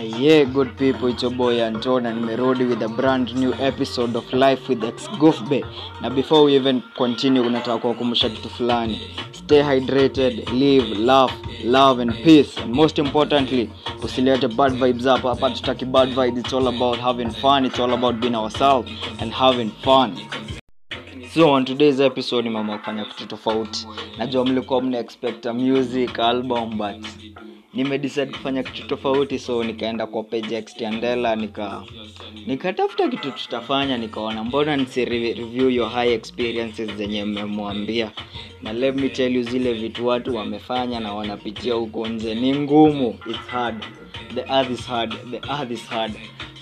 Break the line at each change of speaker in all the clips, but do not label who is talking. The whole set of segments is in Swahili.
Yeah, good people, it's your boy Anton and nimerudi with a brand new episode of Life with Ex Gofbe. Na before we even continue, unataka kuwakumbusha kitu fulani. Stay hydrated, live, laugh, love and peace. And most importantly, usilete bad vibes up Hapa tutaki bad vibes. It's all about having fun. It's all about being ourselves and having fun. So on today's episode nimeamua kitu tofauti. Najua mlikuwa mna expect a music album but nimedecide kufanya kitu tofauti so nikaenda kwa page ya nika nikatafuta kitu tutafanya nikaona mbona nisi review your high experiences zenye mmemwambia? Na let me tell you zile vitu watu wamefanya na wanapitia huko nje. Ni ngumu. It's hard. The earth is hard. The earth is hard.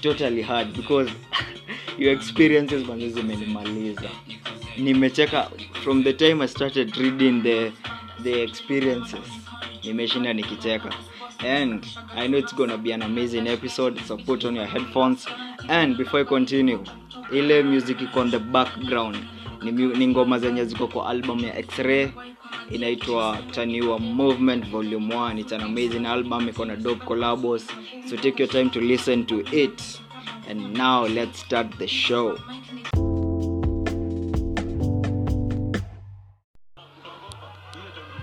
Totally hard because your experiences manzi zimenimaliza. Nimecheka from the time i started reading the the experiences. Nimeshinda nikicheka. And i know it's gonna be an amazing episode. So put on your headphones. And before i continue ile music iko on the background. Ni, ni ngoma zenye ziko kwa album ya x-ray. Inaitwa taniwa movement volume 1 it's an amazing album. Iko na dope collabos. So take your time to listen to it and now let's start the show.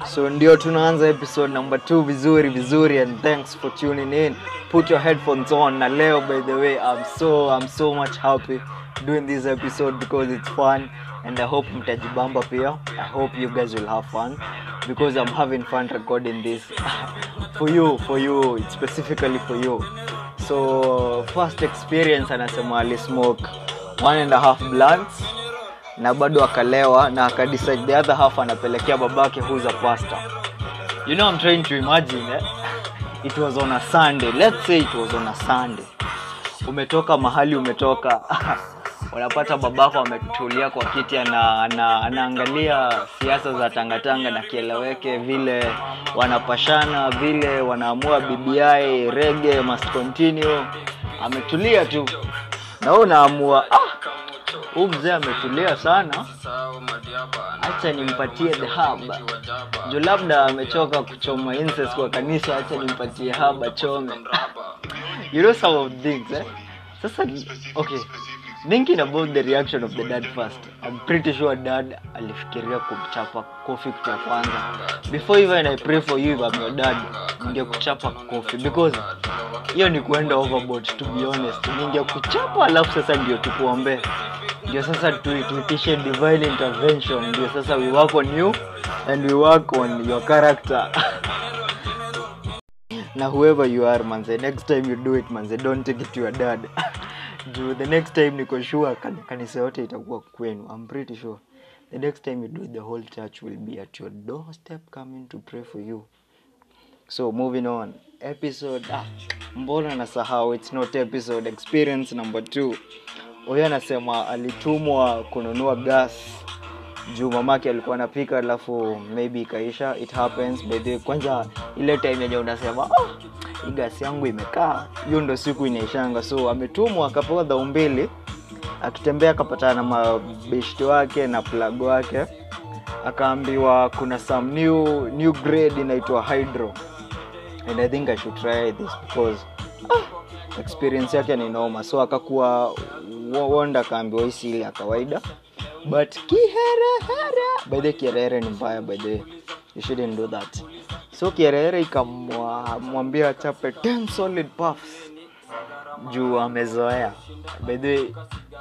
So ndio tunaanza episode number 2 vizuri vizuri and thanks for tuning in. Put your headphones on. Na leo by the way i'm so i'm so much happy doing this episode because it's fun. And i hope mtajibamba pia. I hope you guys will have fun. Because i'm having fun recording this. For you for you. Specifically for you so first experience anasema alismoke one and a half blunts na bado akalewa na akadecide the other half anapelekea babake who's a pastor. You know i'm trying to imagine eh? it was on a sunday. Let's say it was on a sunday. Umetoka mahali umetoka unapata babako ametulia kwa kiti ana, ana, anaangalia siasa za tangatanga na kieleweke vile wanapashana vile wanaamua bbi rege must ametulia tu. Na unaamua ah, huu mzee ametulia sana. Hacha nimpatie dhahaba juu labda amechoka kuchoma incense kwa kanisa hacha nimpatie haba chome you know some of things eh? sasa okay thinking about the reaction of the dad first. I'm pretty sure dad alifikiria kumchapa kofi kitu ya kwanza. Before even i pray for you if your dad ningekuchapa kofi because hiyo ni kuenda overboard to be honest. Ningekuchapa alafu sasa ndio tukuombee ndio sasa tuitishe divine intervention. Ndio sasa we work on you and we work on your character. Na whoever you are manze next time you do it manze don't take it to your dad juu the next time niko sure kan, kanisa yote itakuwa kwenu i'm pretty sure. The next time you do the whole church will be at your doorstep coming to pray for you. So moving on. Episode ah, mbona nasahau? It's not episode experience number two. Huyo anasema alitumwa kununua gas. Juu mamake alikuwa anapika alafu maybe ikaisha. It happens by kwanza ile time yenye unasema oh, hii gas yangu imekaa. Hiyo ndo siku inaishanga. So ametumwa akapewa dhau mbili. Akitembea akapatana na mabeshti wake na plug wake. Akaambiwa kuna some new new grade inaitwa hydro. And i think i should try this because ah, experience yake ni noma. So akakuwa wonda akaambiwa hisi ile ya kawaida. But kiherehere by the kiherehere ni mbaya by the you shouldn't do that so kiherehere ikamwambia achape 10 solid puffs juu amezoea. Bedhe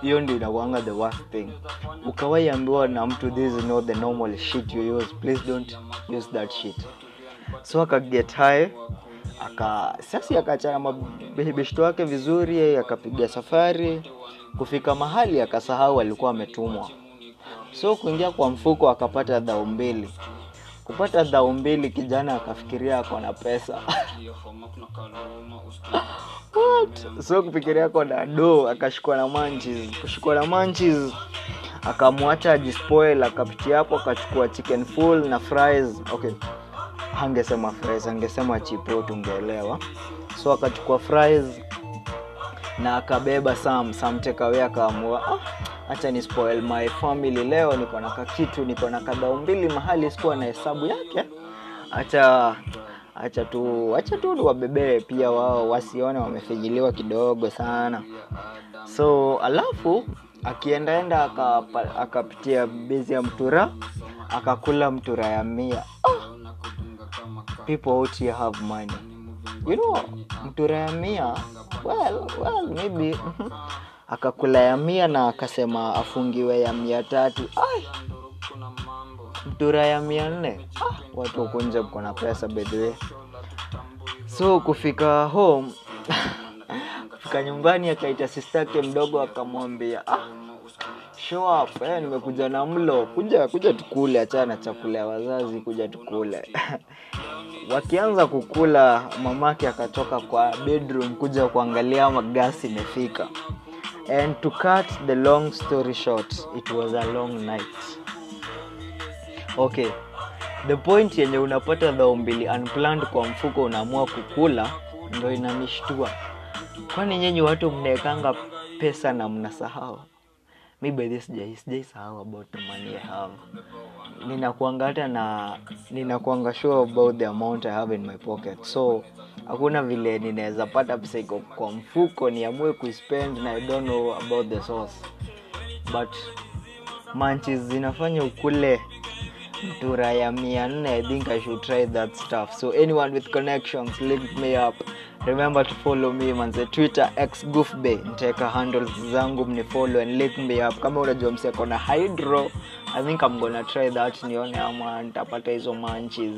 hiyo ndio inakuanga the worst thing. Ukawai na mtu this is not the normal shit you use. Please don't use that shit. So akaget high aka sasi akachana mabeshto wake vizuri akapiga safari. Kufika mahali akasahau alikuwa ametumwa. So kuingia kwa mfuko akapata dhao mbili kupata dhao mbili kijana akafikiria ako na pesa. What? kufikiria ako na do akashikwa na manchis kushikwa na manchis akamwacha ajispoil akapitia hapo akachukua chicken full na fries. Okay hangesema fries angesema chipo tungeelewa so akachukua fries na akabeba sam sam akaamua ah, acha ni spoil my family. Leo niko na kakitu niko na kadao mbili mahali sikuwa na hesabu yake. Acha acha tu acha tu wabebee pia wao wasione wamefijiliwa kidogo sana. So alafu akiendaenda akapitia akapitia bezi ya mtura akakula mtura ya mia. Oh! out here have money. You know mtura ya mia well, well maybe akakula ya mia na akasema afungiwe ya mia tatu. Mtura ya mia nne. Ah, watu wakunje mko pesa by so kufika home kufika nyumbani akaita sistake mdogo akamwambia ah, show up eh, nimekuja na mlo. Kuja kuja tukule achana na chakula ya wazazi kuja tukule. Wakianza kukula mamake akatoka kwa bedroom kuja kuangalia ama imefika and to cut the long story short it was a long night. Okay. The point yenye unapata dhao mbili unplanned kwa mfuko unaamua kukula ndo inanishtua. Kwani nyenyi watu mnaekanga pesa na mnasahau mi by sijai sijai sahau about the money I have. Ninakuanga hata na ninakuanga sure about the amount I have in my pocket. So hakuna vile ninaweza pata pesa iko kwa mfuko niamue kuspend na I don't know about the source. But manches zinafanya ukule mtura ya mia nne i think i should try that stuff. So anyone with connections link me up remember to follow me manze. Twitter x goofbay nitaweka handles zangu mnifollow and link me up. Kama unajua mseko na hydro i think i'm gonna try that nione ama nitapata hizo manches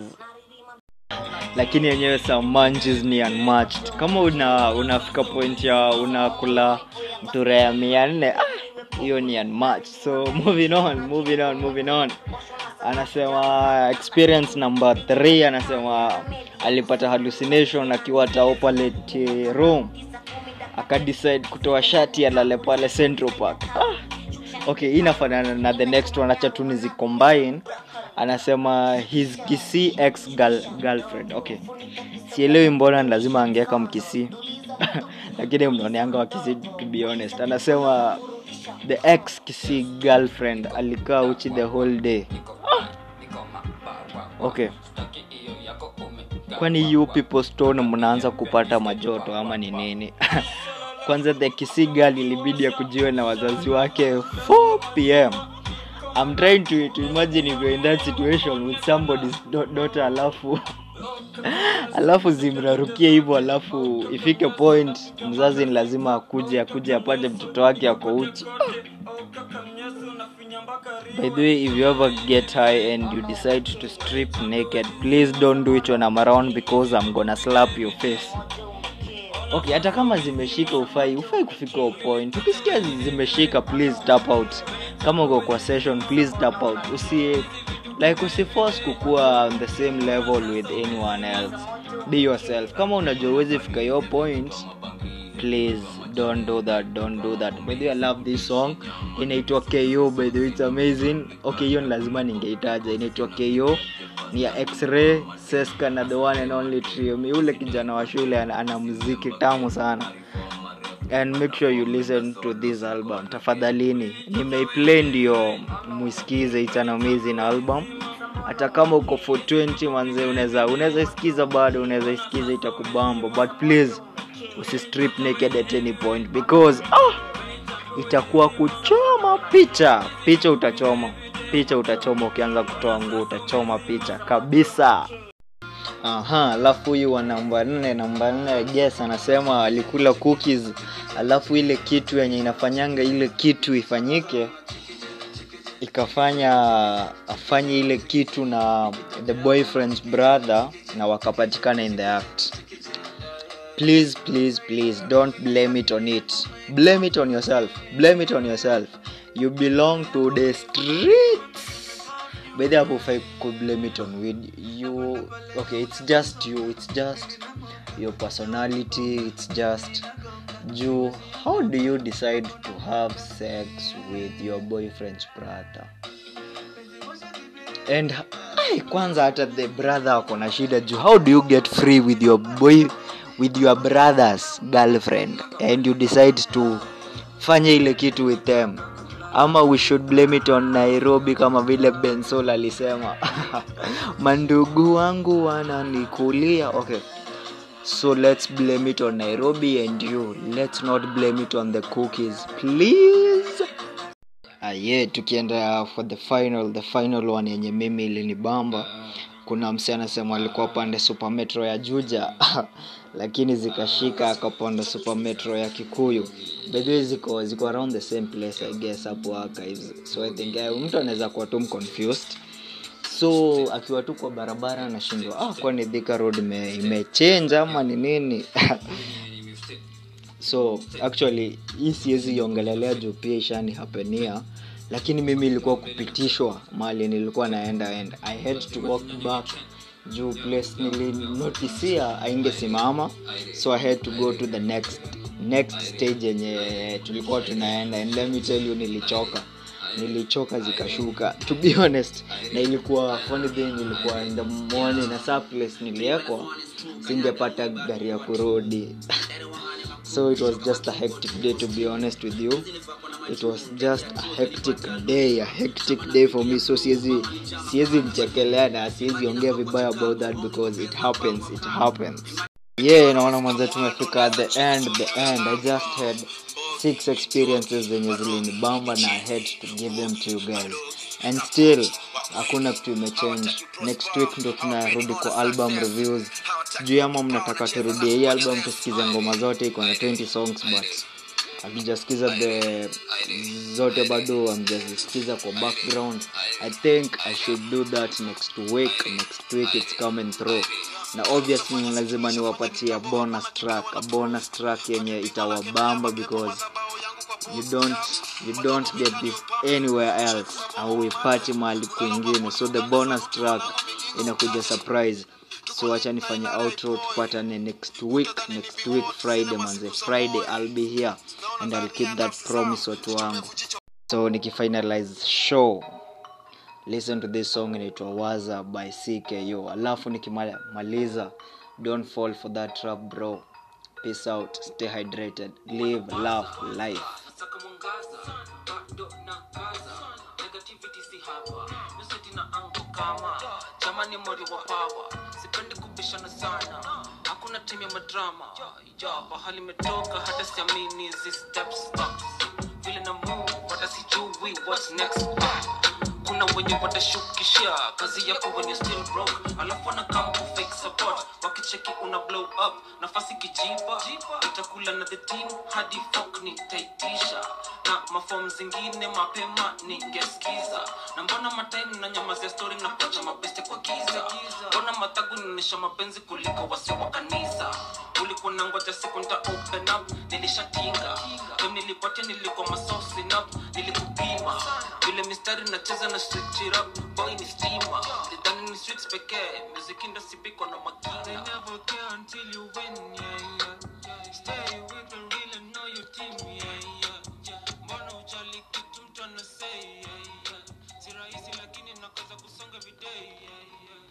lakini yenyewe some manches ni unmatched. Kama una unafika point ya unakula mtura ya mia nne ah, hiyo ni unmatched. So moving on moving on moving on anasema experience number 3 anasema alipata hallucination akiwa taopalete room. Akadecide kutoa shati alale pale central park. Ah. okay hii inafanana na the next one acha tu nizicombine. Anasema his kisi ex girl, girlfriend. Okay sielewi mbona lazima angeweka mkisi lakini mnaoneanga wakisi to be honest. Anasema the ex kisi girlfriend alikaa uchi the whole day. Okay. Kwani you people stone mnaanza kupata majoto ama ni nini? Kwanza the kisigal ilibidi akujiwe na wazazi wake 4 pm I'm trying to, to imagine if you're in that situation with somebody's daughter alafu alafu zimrarukie hivyo alafu ifike point mzazi ni lazima akuje akuje apate mtoto wake ako uchi. By the way if you ever get high and you decide to strip naked please don't do it when i'm around because i'm gonna slap your face. Okay hata kama zimeshika ufai ufai kufika o point. Ukisikia zimeshika please tap out. Kama uko kwa session please tap out. Usi like usiforce kukuwa on the same level with anyone else. Be yourself. Kama unajua uwezi fika your point please don't do that don't do that. By i love this song. Inaitwa ko by it's amazing. Okay ni lazima ningeitaja. Inaitwa ko ni ya x-ray seska na the one and only trio. Mi kijana wa shule ana muziki tamu sana and make sure you listen to this album. Tafadhalini nimeiplay ndio mwisikize it's album. Hata kama uko for 20 manze unaweza unaweza isikiza bado unaweza isikiza itakubamba but please usistrip naked at any point because ah, itakuwa kuchoma picha. Picha utachoma. Picha utachoma. Ukianza kutoa nguo utachoma picha kabisa aha alafu huyu wa namba nne namba nne yes anasema alikula cookies. Alafu ile kitu yenye inafanyanga ile kitu ifanyike ikafanya afanye ile kitu na the boyfriend's brother na wakapatikana in the act. Please please please don't blame it on it. Blame it on yourself. Blame it on yourself. You belong to the streets bedhi hapo could blame it on weed you okay it's just you it's just your personality it's just you. How do you decide to have sex with your boyfriend's brother? And ai, kwanza hata the brother ako na shida juu how do you get free with your boy with your brother's girlfriend? And you decide to fanya ile kitu with them ama we should blame it on nairobi kama vile bensol alisema. Mandugu wangu wananikulia. Okay. So let's blame it on nairobi and you. Let's not blame it on the cookies please. Ah, yeah, tukienda for the final the final one yenye mimi ilinibamba. Kuna msi anasema alikuwa pande super metro ya juja lakini zikashika akapanda super metro ya kikuyu. Bedhi ziko ziko around the same place i guess hapo archives so i think uh, mtu anaweza kuwa tu confused. So akiwa tu kwa barabara anashindwa ah, kwani Thika road ime- ama ni nini? So actually hii siwezi iongelelea juu pia ishani hapenia lakini mimi ilikuwa kupitishwa mali nilikuwa naenda and i had to walk back juu place nilinotisia aingesimama so i had to go to the next next stage yenye tulikuwa tunaenda. And let me tell you nilichoka. Nilichoka zikashuka. To be honest na ilikuwa funny thing ilikuwa in the morning na saa place niliekwa singepata gari ya kurudi. So it was just a hectic day to be honest with you it was just a hectic day a hectic day for me. So siezi siezi mchekelea na siezi ongea vibaya about that because it happens it happens. Yeah naona mwanza tumefika at the end the end. I just had six experiences zenye zilinibamba na i had to give them to you guys. And still hakuna kitu imechange. Next week ndo tunarudi kwa album reviews. Sijui ama mnataka turudie hii album tusikize ngoma zote iko na 20 songs but hatujasikiza the zote bado amjazisikiza kwa background. I think i should do that next week. Next week it's coming through. Na obviously lazima niwapatie bonus track. A bonus track yenye itawabamba because you don't you don't get this anywhere else. Au uipati mahali kwingine. So the bonus track inakuja surprise so wacha nifanye outro tupatane next week next week friday manze. Friday i'll be here and i'll keep that promise watu wangu. So nikifinalize show listen to this song inaitwa waza by cko alafu nikimaliza don't fall for that trap bro. Peace out stay hydrated live love life
negativity hapa. Mzeti na ango kama. Jamani mori wa power sipendi kubishana sana. Hakuna timu ya madrama. Ya pahali imetoka hata siamini zi vile na move hata sijui what's next kuna wenye watashukisha kazi yako when still broke alafu wanakam fake support. Wakicheki una blow up nafasi kijipa. Itakula na the team hadi fuck ni taitisha na mafom zingine mapema ningeskiza na mbona matime na nyamazia story na kuacha mabeste kwa giza? Mbona mathagu nionyesha mapenzi kuliko wasi wa kanisa? Ulikuwa na ngoja siku nita open up nilishatinga wote nilipatia nilikuwa masosin up nilikupima. Vile mistari nacheza na strikchira boy ni stima lidhani ni streets pekee muziki ndo sipikwa na makina.